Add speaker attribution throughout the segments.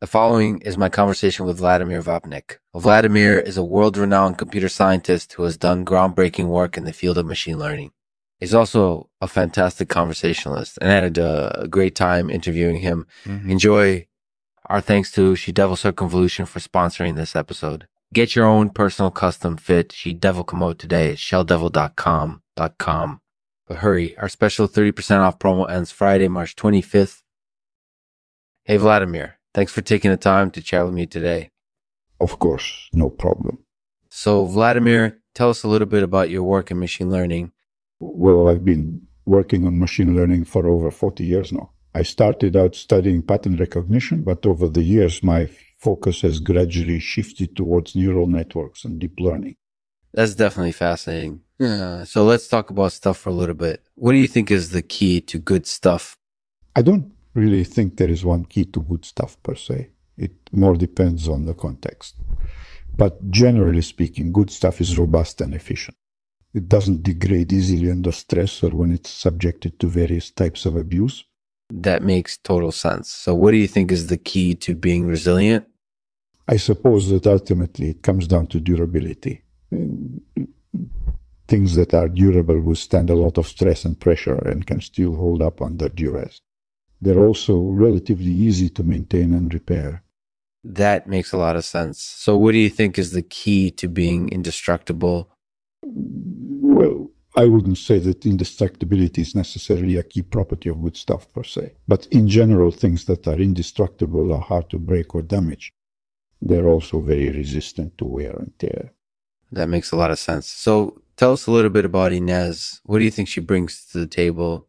Speaker 1: The following is my conversation with Vladimir Vapnik. Vladimir is a world renowned computer scientist who has done groundbreaking work in the field of machine learning. He's also a fantastic conversationalist and I had a, great time interviewing him. Mm-hmm. Enjoy our thanks to She Devil Circumvolution for sponsoring this episode. Get your own personal custom fit She Devil commode today at shelldevil.com. .com. But hurry, our special 30% off promo ends Friday, March 25th. Hey, Vladimir, thanks for taking the time to chat with me today.
Speaker 2: Of course, no problem.
Speaker 1: So, Vladimir, tell us a little bit about your work in machine learning.
Speaker 2: Well, I've been working on machine learning for over 40 years now. I started out studying pattern recognition, but over the years, my focus has gradually shifted towards neural networks and deep learning.
Speaker 1: That's definitely fascinating. Yeah. So let's talk about stuff for a little bit. What do you think is the key to good stuff?
Speaker 2: I don't really think there is one key to good stuff per se. It more depends on the context. But generally speaking, good stuff is robust and efficient. It doesn't degrade easily under stress or when it's subjected to various types of abuse.
Speaker 1: That makes total sense. So, what do you think is the key to being resilient?
Speaker 2: I suppose that ultimately it comes down to durability things that are durable withstand a lot of stress and pressure and can still hold up under duress. They're also relatively easy to maintain and repair.
Speaker 1: That makes a lot of sense. So, what do you think is the key to being indestructible?
Speaker 2: Well, I wouldn't say that indestructibility is necessarily a key property of good stuff per se. But in general, things that are indestructible are hard to break or damage. They're also very resistant to wear and tear.
Speaker 1: That makes a lot of sense. So, Tell us a little bit about Inez. What do you think she brings to the table?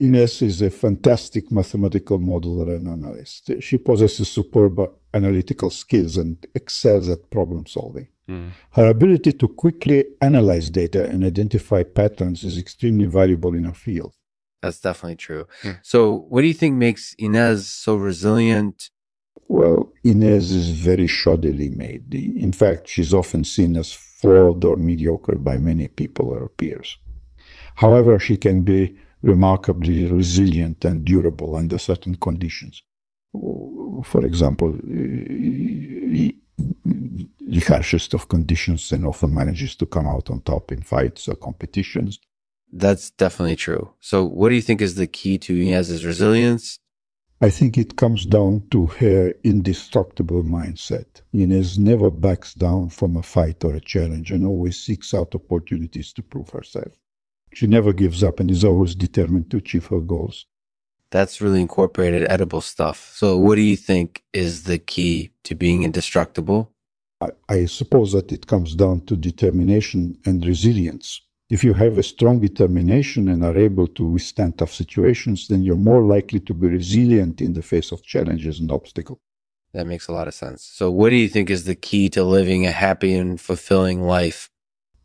Speaker 2: Inez is a fantastic mathematical modeler and analyst. She possesses superb analytical skills and excels at problem solving. Mm. Her ability to quickly analyze data and identify patterns is extremely valuable in her field.
Speaker 1: That's definitely true. Mm. So, what do you think makes Inez so resilient?
Speaker 2: Well, Inez is very shoddily made. In fact, she's often seen as flawed or mediocre by many people or peers. However, she can be remarkably resilient and durable under certain conditions. For example, the harshest of conditions and often manages to come out on top in fights or competitions.
Speaker 1: That's definitely true. So, what do you think is the key to Inez's resilience?
Speaker 2: I think it comes down to her indestructible mindset. Inez never backs down from a fight or a challenge and always seeks out opportunities to prove herself. She never gives up and is always determined to achieve her goals.
Speaker 1: That's really incorporated edible stuff. So, what do you think is the key to being indestructible?
Speaker 2: I, I suppose that it comes down to determination and resilience. If you have a strong determination and are able to withstand tough situations, then you're more likely to be resilient in the face of challenges and obstacles.
Speaker 1: That makes a lot of sense. So, what do you think is the key to living a happy and fulfilling life?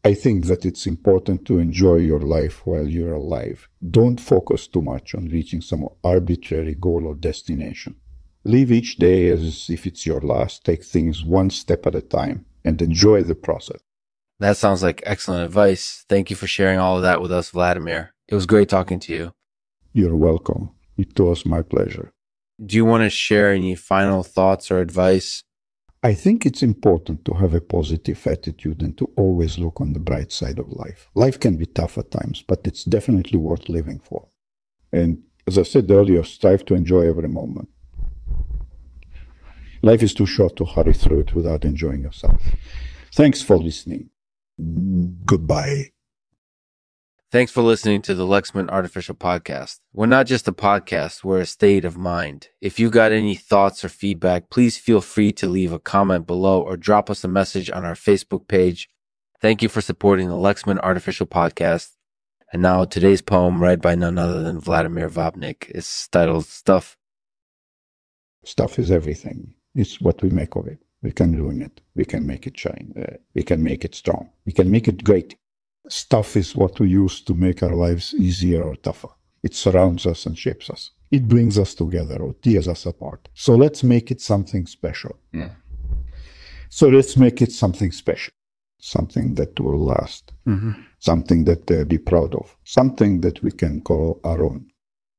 Speaker 2: I think that it's important to enjoy your life while you're alive. Don't focus too much on reaching some arbitrary goal or destination. Live each day as if it's your last. Take things one step at a time and enjoy the process.
Speaker 1: That sounds like excellent advice. Thank you for sharing all of that with us, Vladimir. It was great talking to you.
Speaker 2: You're welcome. It was my pleasure.
Speaker 1: Do you want to share any final thoughts or advice?
Speaker 2: I think it's important to have a positive attitude and to always look on the bright side of life. Life can be tough at times, but it's definitely worth living for. And as I said earlier, strive to enjoy every moment. Life is too short to hurry through it without enjoying yourself. Thanks for listening. Goodbye.
Speaker 1: Thanks for listening to the Lexman Artificial Podcast. We're not just a podcast, we're a state of mind. If you got any thoughts or feedback, please feel free to leave a comment below or drop us a message on our Facebook page. Thank you for supporting the Lexman Artificial Podcast. And now today's poem, read by none other than Vladimir Vapnik, is titled Stuff.
Speaker 2: Stuff is everything. It's what we make of it. We can ruin it. We can make it shine. Uh, we can make it strong. We can make it great. Stuff is what we use to make our lives easier or tougher. It surrounds us and shapes us. It brings us together or tears us apart. So let's make it something special. Yeah. So let's make it something special, something that will last, mm-hmm. something that uh, be proud of, something that we can call our own.